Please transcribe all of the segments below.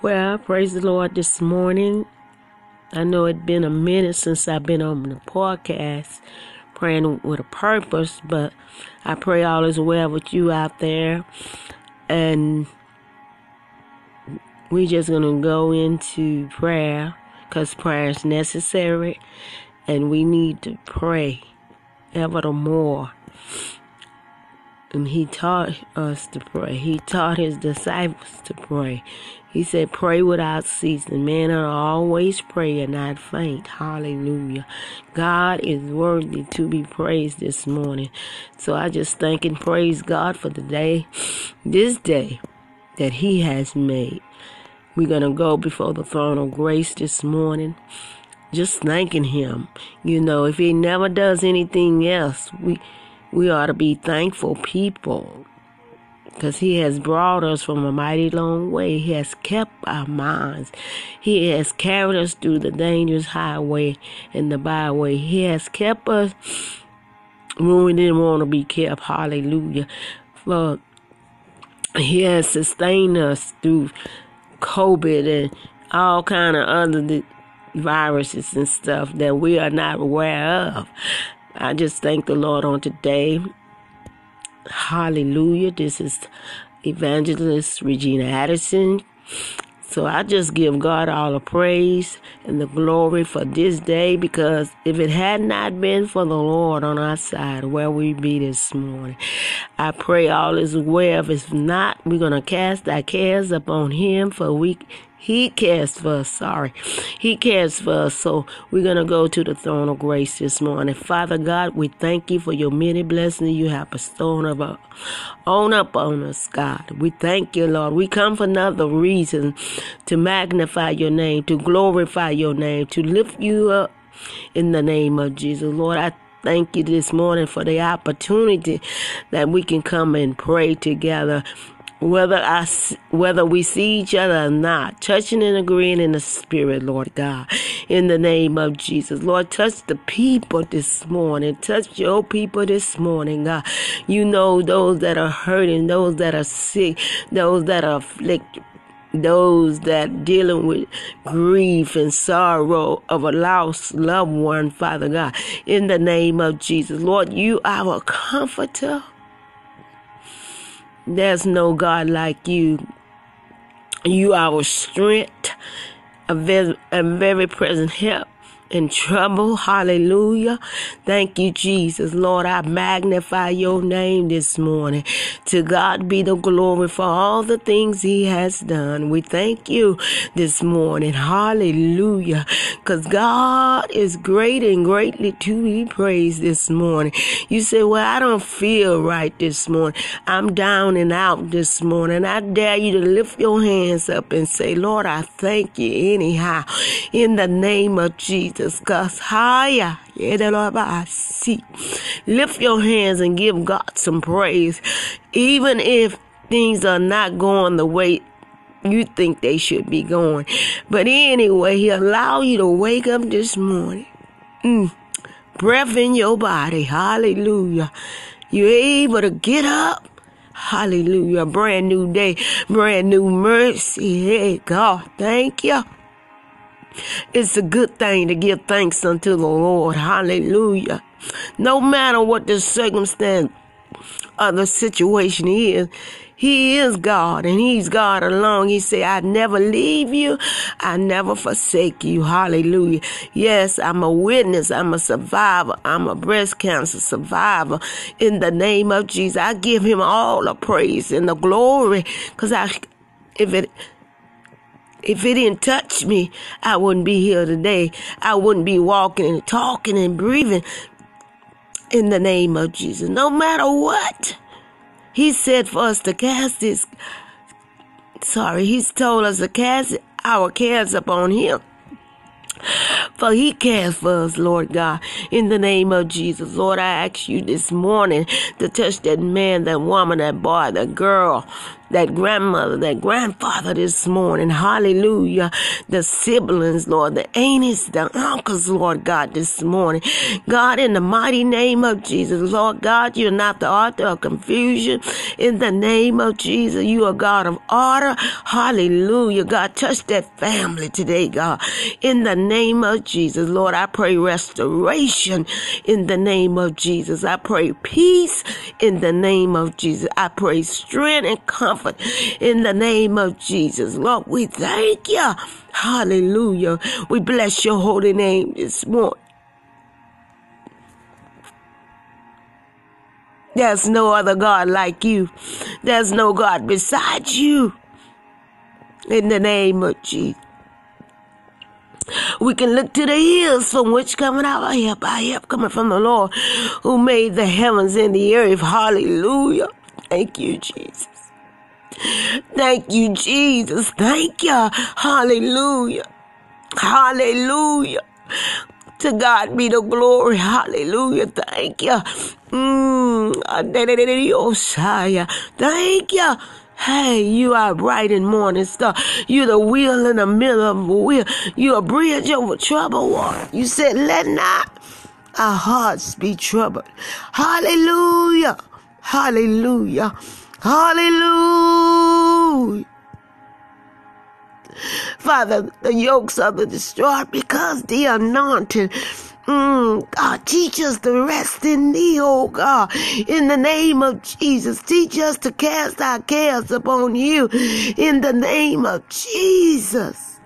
Well, praise the Lord this morning. I know it's been a minute since I've been on the podcast praying with a purpose, but I pray all is well with you out there. And we're just going to go into prayer because prayer is necessary and we need to pray ever the more. And he taught us to pray. He taught his disciples to pray. He said, pray without ceasing. Men are always pray and not faint. Hallelujah. God is worthy to be praised this morning. So I just thank and praise God for the day, this day that he has made. We're going to go before the throne of grace this morning just thanking him. You know, if he never does anything else, we we ought to be thankful people because he has brought us from a mighty long way. He has kept our minds. He has carried us through the dangerous highway and the byway. He has kept us when we didn't want to be kept. Hallelujah. For he has sustained us through COVID and all kind of other viruses and stuff that we are not aware of. I just thank the Lord on today. Hallelujah. This is Evangelist Regina Addison. So I just give God all the praise and the glory for this day because if it had not been for the Lord on our side, where we be this morning, I pray all is well. If not, we're going to cast our cares upon Him for we he cares for us, sorry. He cares for us. So we're going to go to the throne of grace this morning. Father God, we thank you for your many blessings you have bestowed on up on us, God. We thank you, Lord. We come for another reason to magnify your name, to glorify your name, to lift you up in the name of Jesus. Lord, I thank you this morning for the opportunity that we can come and pray together whether I, whether we see each other or not, touching and agreeing in the spirit, Lord God, in the name of Jesus. Lord, touch the people this morning. Touch your people this morning, God. You know those that are hurting, those that are sick, those that are afflicted those that dealing with grief and sorrow of a lost loved one, Father God, in the name of Jesus. Lord, you are a comforter. There's no God like you. You are our strength, a very, a very present help in trouble. Hallelujah. Thank you, Jesus. Lord, I magnify your name this morning. To God be the glory for all the things he has done. We thank you this morning. Hallelujah. Because God is great and greatly to be praised this morning. You say, well, I don't feel right this morning. I'm down and out this morning. I dare you to lift your hands up and say, Lord, I thank you anyhow. In the name of Jesus. Jesus, higher. Lift your hands and give God some praise. Even if things are not going the way you think they should be going. But anyway, He allow you to wake up this morning. Mm. Breath in your body. Hallelujah. You're able to get up. Hallelujah. Brand new day, brand new mercy. Hey, God, thank you. It's a good thing to give thanks unto the Lord. Hallelujah. No matter what the circumstance or the situation is, he is God and He's God alone. He said, I never leave you. I never forsake you. Hallelujah. Yes, I'm a witness. I'm a survivor. I'm a breast cancer survivor. In the name of Jesus, I give Him all the praise and the glory because I, if it, if it didn't touch me, I wouldn't be here today. I wouldn't be walking and talking and breathing in the name of Jesus. No matter what. He said for us to cast this. Sorry, he's told us to cast our cares upon him. For he cares for us, Lord God. In the name of Jesus, Lord, I ask you this morning to touch that man, that woman, that boy, that girl, that grandmother, that grandfather this morning. Hallelujah. The siblings, Lord, the aunts, the uncles, Lord God, this morning. God, in the mighty name of Jesus, Lord God, you're not the author of confusion. In the name of Jesus, you are God of order. Hallelujah. God, touch that family today, God. In the name of Jesus, Lord, I pray restoration in the name of Jesus. I pray peace in the name of Jesus. I pray strength and comfort in the name of Jesus. Lord, we thank you. Hallelujah. We bless your holy name this morning. There's no other God like you. There's no God besides you. In the name of Jesus. We can look to the hills from which coming our help. Our help coming from the Lord who made the heavens and the earth. Hallelujah. Thank you, Jesus. Thank you, Jesus. Thank you. Hallelujah. Hallelujah. To God be the glory. Hallelujah. Thank you. Mm. Thank you. Hey, you are bright and morning star. You're the wheel in the middle of a wheel. You're a bridge over troubled water. You said, let not our hearts be troubled. Hallelujah. Hallelujah. Hallelujah. Father, the yokes of the destroyed because the anointed Mm, God, teach us to rest in thee, oh God, in the name of Jesus. Teach us to cast our cares upon you in the name of Jesus.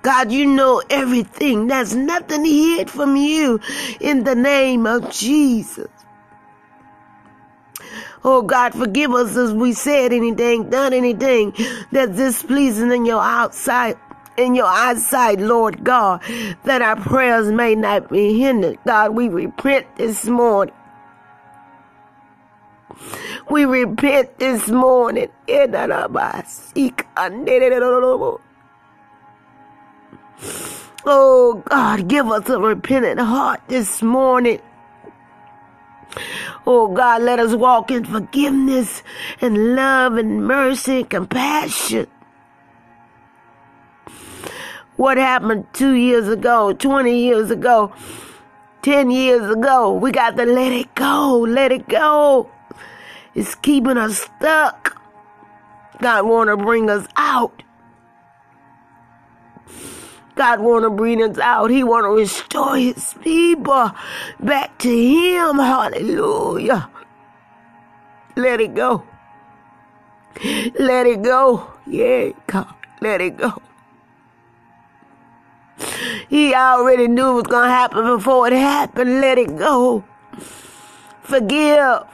God, you know everything. There's nothing hid from you in the name of Jesus. Oh God, forgive us as we said anything, done anything that's displeasing in your outside in your eyesight, Lord God, that our prayers may not be hindered. God, we repent this morning. We repent this morning. Oh God, give us a repentant heart this morning. Oh God, let us walk in forgiveness and love and mercy and compassion. What happened two years ago, 20 years ago, 10 years ago, we got to let it go, let it go. It's keeping us stuck. God want to bring us out. God want to bring us out. He want to restore his people back to him. Hallelujah. Let it go. Let it go. Yeah, God. Let it go. He already knew it was going to happen before it happened. Let it go. Forgive.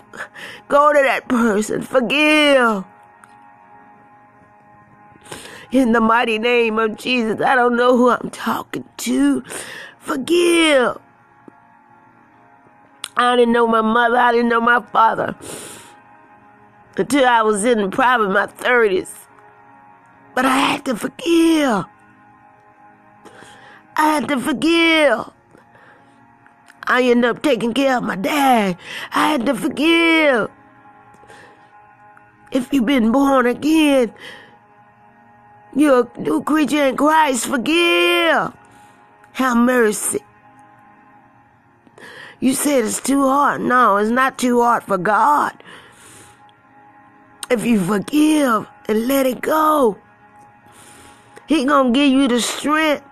Go to that person. Forgive in the mighty name of Jesus. I don't know who I'm talking to. Forgive. I didn't know my mother. I didn't know my father until I was in probably my 30s. But I had to forgive. I had to forgive. I ended up taking care of my dad. I had to forgive. If you've been born again, you're a new creature in Christ. Forgive. Have mercy. You said it's too hard. No, it's not too hard for God. If you forgive and let it go, He gonna give you the strength.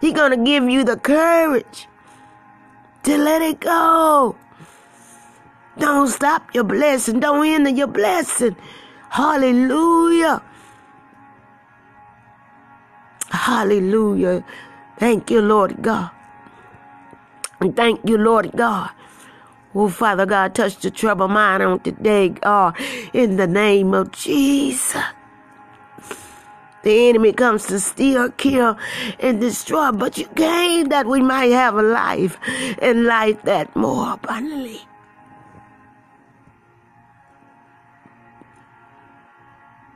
He gonna give you the courage to let it go. Don't stop your blessing. Don't end your blessing. Hallelujah. Hallelujah. Thank you, Lord God. And thank you, Lord God. Oh, Father God, touch the troubled mind on today, God, in the name of Jesus. The enemy comes to steal, kill, and destroy, but you came that we might have a life and life that more abundantly.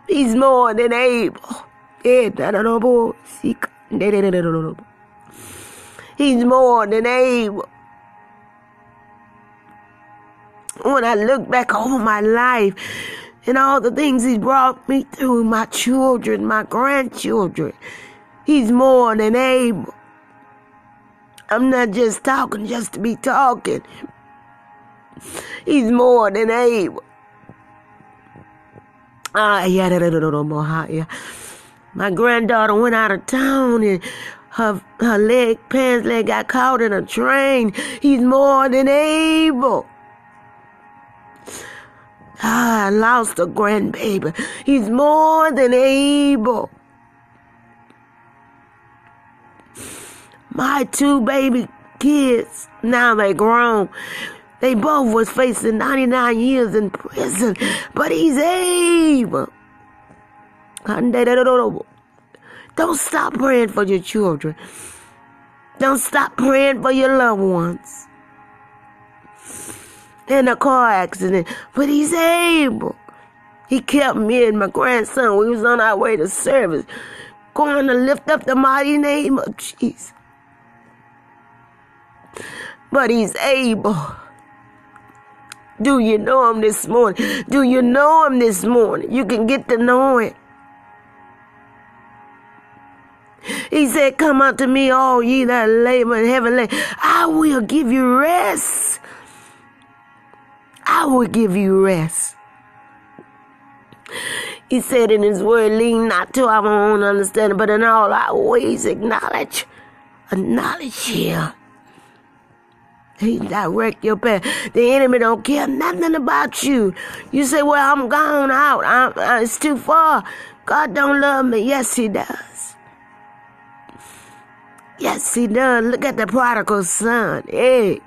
He's more than able. He's more than able. when I look back over my life and all the things He's brought me through, my children, my grandchildren, He's more than able. I'm not just talking just to be talking. He's more than able. Ah, yeah, yeah. My granddaughter went out of town and her her leg, pants leg got caught in a train. He's more than able. Ah, I lost a grandbaby. He's more than able. My two baby kids, now they grown. They both was facing 99 years in prison, but he's able. Don't stop praying for your children. Don't stop praying for your loved ones. In a car accident, but he's able. He kept me and my grandson. We was on our way to service, going to lift up the mighty name of Jesus. But he's able. Do you know him this morning? Do you know him this morning? You can get to know him. He said, Come unto me, all ye that labor and heavy laden. I will give you rest. I will give you rest. He said in his word, lean not to our own understanding, but in all our ways acknowledge, acknowledge him. He direct your path. The enemy don't care nothing about you. You say, well, I'm gone out. I'm, it's too far. God don't love me. Yes, he does. Yes, he does. Look at the prodigal son. Hey.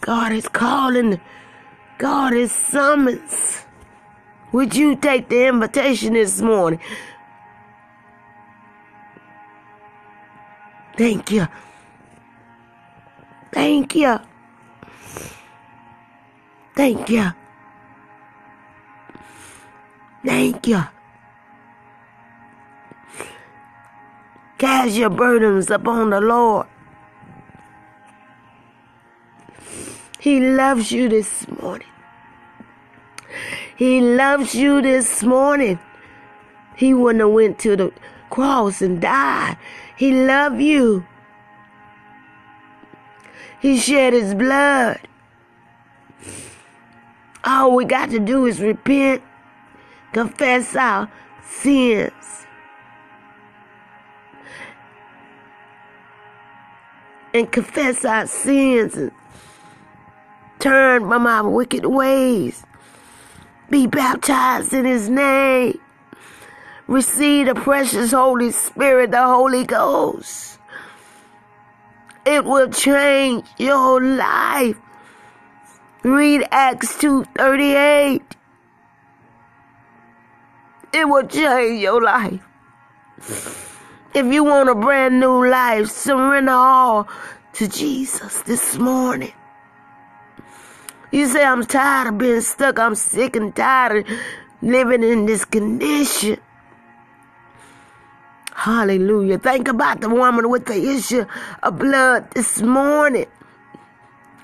God is calling. God is summons. Would you take the invitation this morning? Thank you. Thank you. Thank you. Thank you. Cast your burdens upon the Lord. He loves you this morning. He loves you this morning. He wouldn't have went to the cross and died he loved you. He shed his blood. All we got to do is repent, confess our sins. And confess our sins and turn from our wicked ways. Be baptized in his name. Receive the precious Holy Spirit, the Holy Ghost. It will change your life. Read Acts 2.38. It will change your life. If you want a brand new life, surrender all to Jesus this morning. You say, I'm tired of being stuck. I'm sick and tired of living in this condition. Hallelujah. Think about the woman with the issue of blood this morning.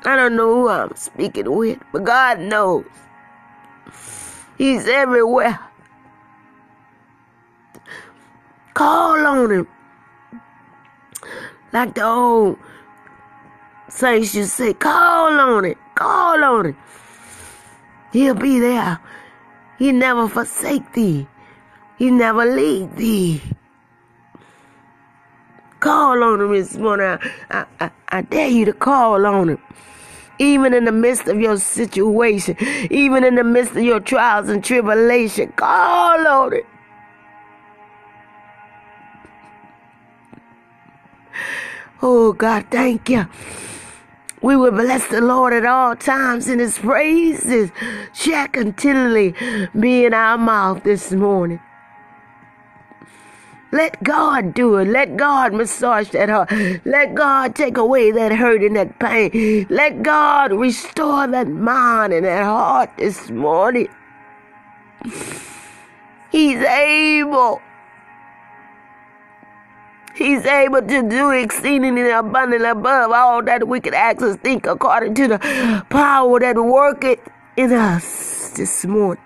I don't know who I'm speaking with, but God knows. He's everywhere. Call on him. Like the old saints you say, call on it. Call on it. He'll be there. He never forsake thee. He never leave thee. Call on him this morning. I, I, I dare you to call on him. Even in the midst of your situation, even in the midst of your trials and tribulation, call on it. Oh God, thank you. We will bless the Lord at all times, and His praises shall continually be in our mouth this morning. Let God do it. Let God massage that heart. Let God take away that hurt and that pain. Let God restore that mind and that heart this morning. He's able. He's able to do exceedingly abundantly above all that we could ask or think according to the power that worketh in us this morning.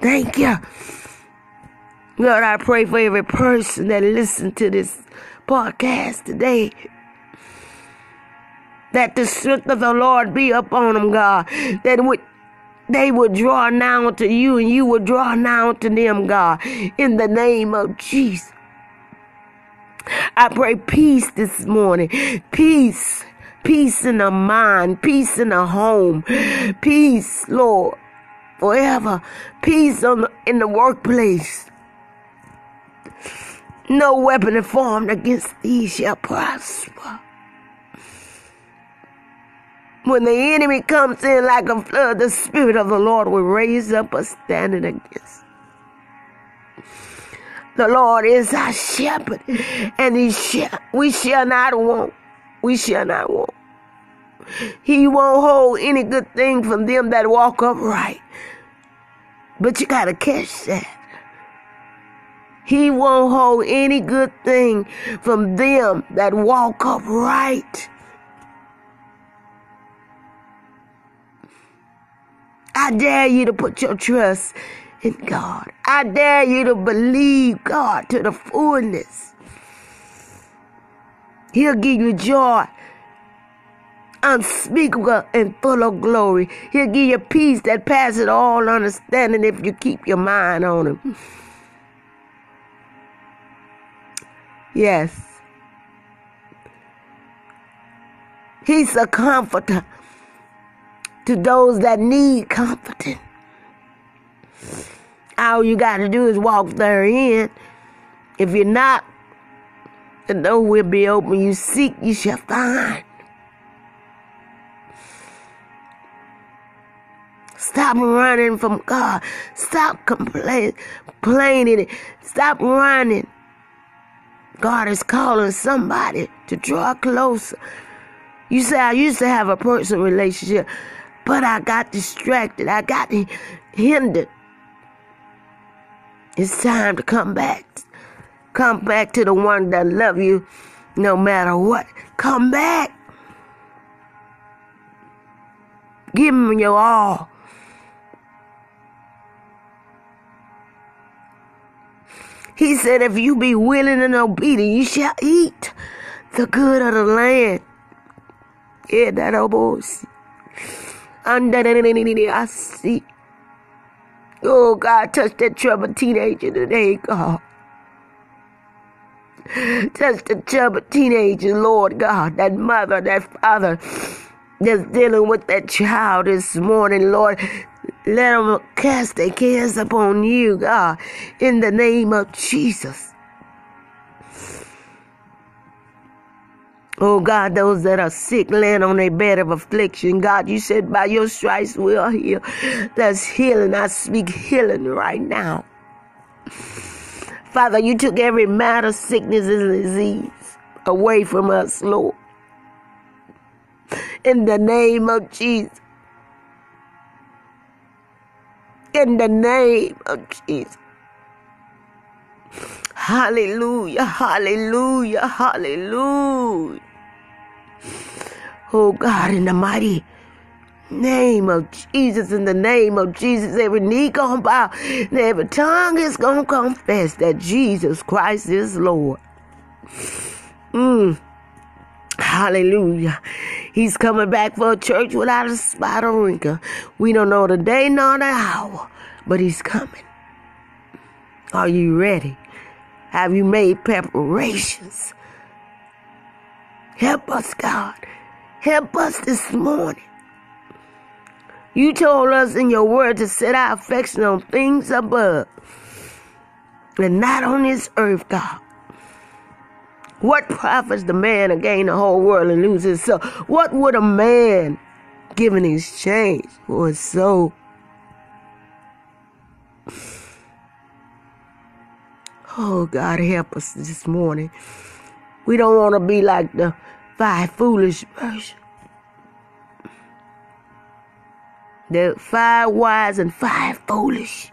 Thank you. Lord, I pray for every person that listened to this podcast today. That the strength of the Lord be upon them, God. That would they would draw now to you and you would draw now to them, God. In the name of Jesus. I pray peace this morning. Peace. Peace in the mind. Peace in the home. Peace, Lord. Forever. Peace the, in the workplace. No weapon formed against thee shall prosper. When the enemy comes in like a flood, the Spirit of the Lord will raise up a standing against. The Lord is our shepherd, and he shall, we shall not want. We shall not want. He won't hold any good thing from them that walk upright. But you got to catch that. He won't hold any good thing from them that walk upright. I dare you to put your trust in God. I dare you to believe God to the fullness. He'll give you joy unspeakable and full of glory. He'll give you peace that passes all understanding if you keep your mind on Him. Yes. He's a comforter to those that need comforting. All you got to do is walk therein. If you're not, the door will be open. You seek, you shall find. Stop running from God. Stop complaining. complaining. Stop running. God is calling somebody to draw closer. You say, I used to have a personal relationship, but I got distracted. I got hindered. It's time to come back. Come back to the one that love you no matter what. Come back. Give him your all. He said, if you be willing and obedient, you shall eat the good of the land. Yeah, that almost. Under I see. Oh, God, touch that troubled teenager today, God. Touch the troubled teenager, Lord God, that mother, that father that's dealing with that child this morning, Lord. Let them cast their cares upon you, God, in the name of Jesus. Oh God, those that are sick, laying on their bed of affliction, God, you said by your stripes we are healed. That's healing. I speak healing right now. Father, you took every matter, sickness, and disease away from us, Lord. In the name of Jesus. In the name of Jesus. Hallelujah, hallelujah, hallelujah. Oh God, in the mighty name of Jesus, in the name of Jesus, every knee gonna bow, and every tongue is gonna confess that Jesus Christ is Lord. Mm. Hallelujah. He's coming back for a church without a spot or wrinkle. We don't know the day nor the hour, but he's coming. Are you ready? Have you made preparations? Help us, God. Help us this morning. You told us in your word to set our affection on things above and not on this earth, God. What profits the man to gain the whole world and lose his soul? What would a man give in exchange for his soul? Oh, God, help us this morning. We don't want to be like the five foolish version. The five wise and five foolish.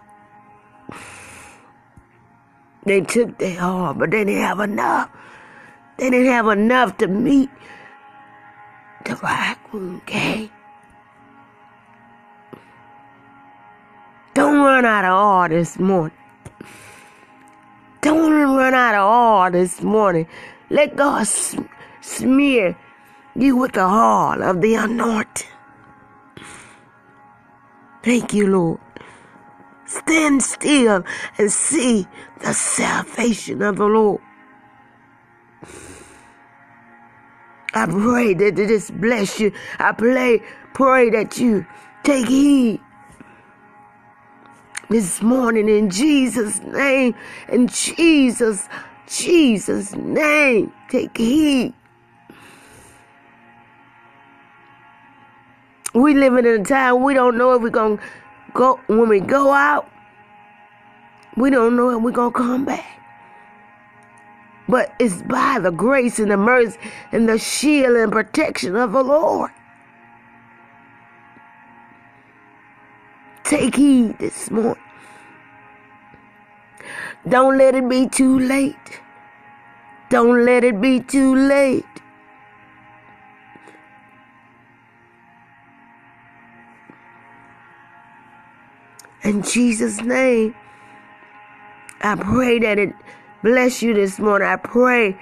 They took their all, but they didn't have enough. They didn't have enough to meet the bridegroom came. Don't run out of all this morning. Don't run out of all this morning. Let God sm- smear you with the oil of the anointing. Thank you, Lord. Stand still and see the salvation of the Lord. I pray that this bless you. I pray, pray that you take heed this morning in Jesus' name. In Jesus, Jesus' name, take heed. We living in a time we don't know if we're gonna go when we go out. We don't know if we're gonna come back. But it's by the grace and the mercy and the shield and protection of the Lord. Take heed this morning. Don't let it be too late. Don't let it be too late. In Jesus' name, I pray that it bless you this morning. I pray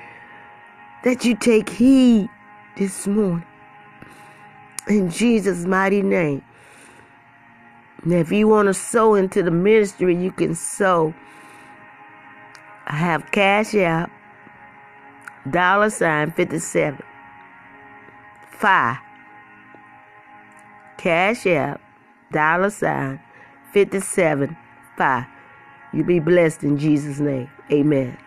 that you take heed this morning. In Jesus' mighty name. Now, if you want to sow into the ministry, you can sow. I have Cash App, dollar sign 57. Five. Cash App, dollar sign 57. Five. You be blessed in Jesus' name. Amen.